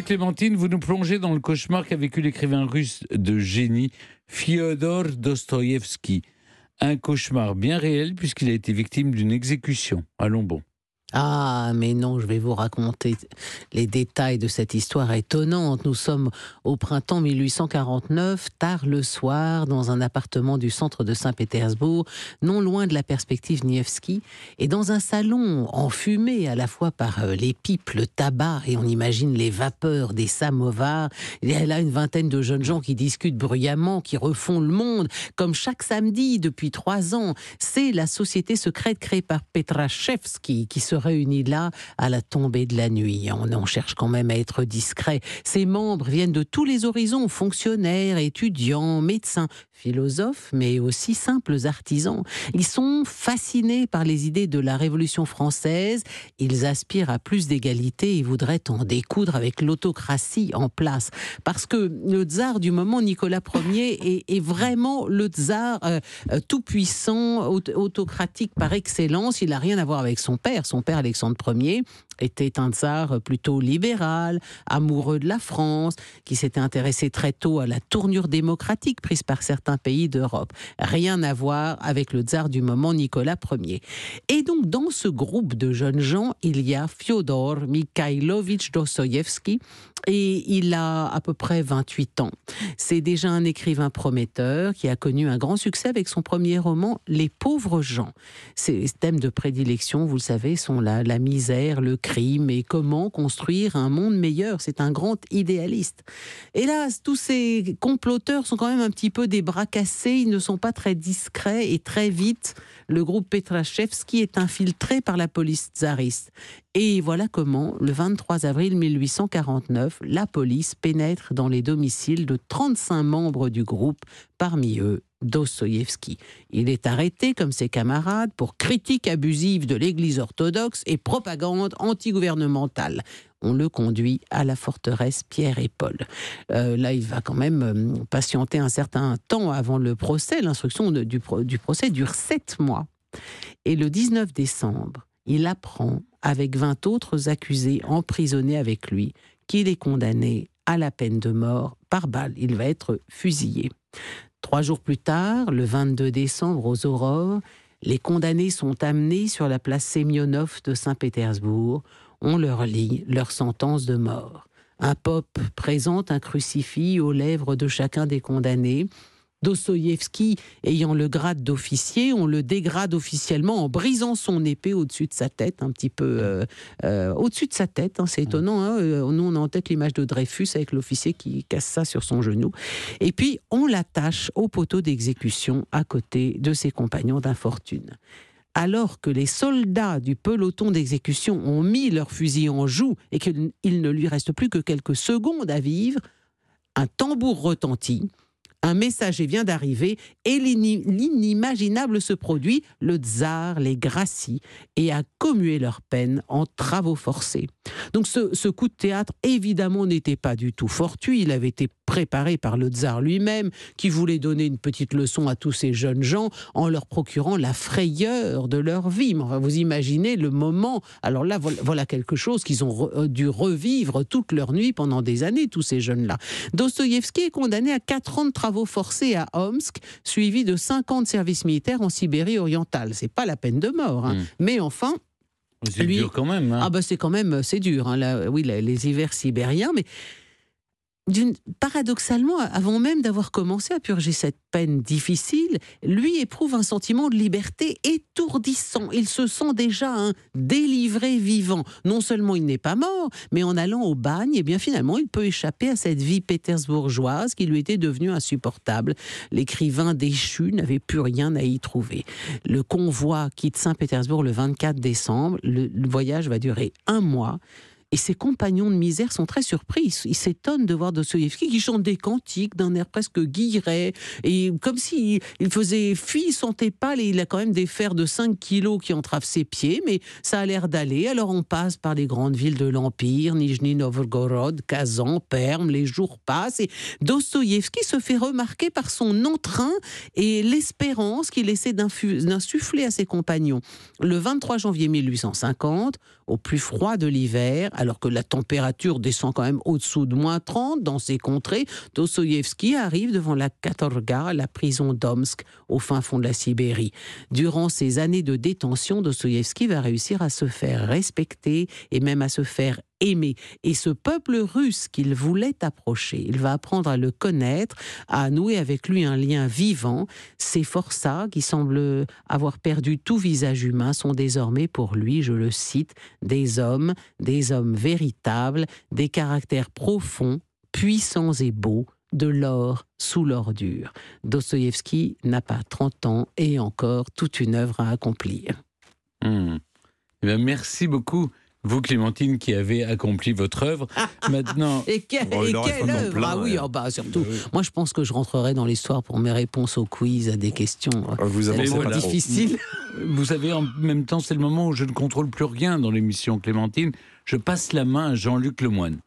Clémentine, vous nous plongez dans le cauchemar qu'a vécu l'écrivain russe de génie Fyodor Dostoïevski. Un cauchemar bien réel puisqu'il a été victime d'une exécution. Allons bon. Ah, mais non, je vais vous raconter les détails de cette histoire étonnante. Nous sommes au printemps 1849, tard le soir, dans un appartement du centre de Saint-Pétersbourg, non loin de la perspective Nievski, et dans un salon enfumé à la fois par euh, les pipes, le tabac, et on imagine les vapeurs des samovars. Il y a là une vingtaine de jeunes gens qui discutent bruyamment, qui refont le monde, comme chaque samedi depuis trois ans. C'est la société secrète créée par Petrachevski qui se réunis là à la tombée de la nuit. On, cherche quand même à être discret. Ses membres viennent de tous les horizons, fonctionnaires, étudiants, médecins, philosophes, mais aussi simples artisans. Ils sont fascinés par les idées de la Révolution française. Ils aspirent à plus d'égalité et voudraient en découdre avec l'autocratie en place. Parce que le tsar du moment, Nicolas Ier, est, vraiment le tsar euh, euh, tout-puissant, autocratique par excellence. Il n'a rien à voir avec son père. Son père Alexandre Ier était un tsar plutôt libéral, amoureux de la France, qui s'était intéressé très tôt à la tournure démocratique prise par certains pays d'Europe. Rien à voir avec le tsar du moment Nicolas Ier. Et donc dans ce groupe de jeunes gens, il y a Fyodor Mikhailovitch Dostoïevski et il a à peu près 28 ans. C'est déjà un écrivain prometteur qui a connu un grand succès avec son premier roman Les pauvres gens. Ses thèmes de prédilection, vous le savez, sont la, la misère, le crime et comment construire un monde meilleur. C'est un grand idéaliste. Hélas, tous ces comploteurs sont quand même un petit peu des bras cassés, ils ne sont pas très discrets et très vite, le groupe Petrachevski est infiltré par la police tsariste. Et voilà comment, le 23 avril 1849, la police pénètre dans les domiciles de 35 membres du groupe, parmi eux Dostoïevski. Il est arrêté comme ses camarades pour critique abusive de l'Église orthodoxe et propagande antigouvernementale. On le conduit à la forteresse Pierre et Paul. Euh, là, il va quand même euh, patienter un certain temps avant le procès. L'instruction du, du procès dure sept mois. Et le 19 décembre, il apprend, avec 20 autres accusés emprisonnés avec lui, qu'il est condamné à la peine de mort par balle. Il va être fusillé. Trois jours plus tard, le 22 décembre aux aurores, les condamnés sont amenés sur la place Semyonov de Saint-Pétersbourg. On leur lit leur sentence de mort. Un pope présente un crucifix aux lèvres de chacun des condamnés. Dostoïevski ayant le grade d'officier, on le dégrade officiellement en brisant son épée au-dessus de sa tête, un petit peu euh, euh, au-dessus de sa tête. Hein, c'est étonnant. Hein, euh, nous, on a en tête l'image de Dreyfus avec l'officier qui casse ça sur son genou. Et puis, on l'attache au poteau d'exécution à côté de ses compagnons d'infortune alors que les soldats du peloton d'exécution ont mis leur fusil en joue et qu'il ne lui reste plus que quelques secondes à vivre, un tambour retentit un messager vient d'arriver et l'inimaginable se produit. Le tsar les gracie et a commué leur peine en travaux forcés. Donc ce, coup de théâtre, évidemment, n'était pas du tout fortuit. Il avait été préparé par le tsar lui-même, qui voulait donner une petite leçon à tous ces jeunes gens en leur procurant la frayeur de leur vie. vous imaginez le moment. Alors là, voilà quelque chose qu'ils ont euh, dû revivre toute leur nuit pendant des années, tous ces jeunes-là. Dostoïevski est condamné à 4 ans de travaux forcés à Omsk, suivi de 5 ans de service militaire en Sibérie orientale. C'est pas la peine de mort, hein. mmh. mais enfin, c'est dur quand même. Hein. Ah bah c'est quand même c'est dur. Hein, oui, les hivers sibériens, mais paradoxalement, avant même d'avoir commencé à purger cette peine difficile, lui éprouve un sentiment de liberté étourdissant. Il se sent déjà un délivré vivant. Non seulement il n'est pas mort, mais en allant au bagne, eh bien finalement, il peut échapper à cette vie pétersbourgeoise qui lui était devenue insupportable. L'écrivain déchu n'avait plus rien à y trouver. Le convoi quitte Saint-Pétersbourg le 24 décembre. le voyage va durer un mois. Et ses compagnons de misère sont très surpris. Ils s'étonnent de voir Dostoïevski qui chante des cantiques d'un air presque guilleret. Et comme s'il il faisait fi, il sentait pas. il a quand même des fers de 5 kilos qui entravent ses pieds, mais ça a l'air d'aller. Alors on passe par les grandes villes de l'Empire, Nijni Novgorod, Kazan, Perm, les jours passent. Et Dostoïevski se fait remarquer par son entrain et l'espérance qu'il essaie d'insuffler à ses compagnons. Le 23 janvier 1850, au plus froid de l'hiver, alors que la température descend quand même au-dessous de moins 30 dans ces contrées, Dostoïevski arrive devant la Katorga, la prison d'Omsk, au fin fond de la Sibérie. Durant ces années de détention, Dostoïevski va réussir à se faire respecter et même à se faire aimer. Et ce peuple russe qu'il voulait approcher, il va apprendre à le connaître, à nouer avec lui un lien vivant. Ces forçats, qui semblent avoir perdu tout visage humain, sont désormais pour lui, je le cite, des hommes, des hommes véritables, des caractères profonds, puissants et beaux, de l'or sous l'ordure. Dostoïevski n'a pas 30 ans et encore toute une œuvre à accomplir. Hmm. Eh bien, merci beaucoup. Vous, Clémentine, qui avez accompli votre œuvre, maintenant. Et, quelle œuvre Ah oui, oh bah, surtout. Moi, je pense que je rentrerai dans l'histoire pour mes réponses au quiz à des questions. Ah, vous avez voilà. difficiles. Vous savez, en même temps, c'est le moment où je ne contrôle plus rien dans l'émission Clémentine. Je passe la main à Jean-Luc Lemoine.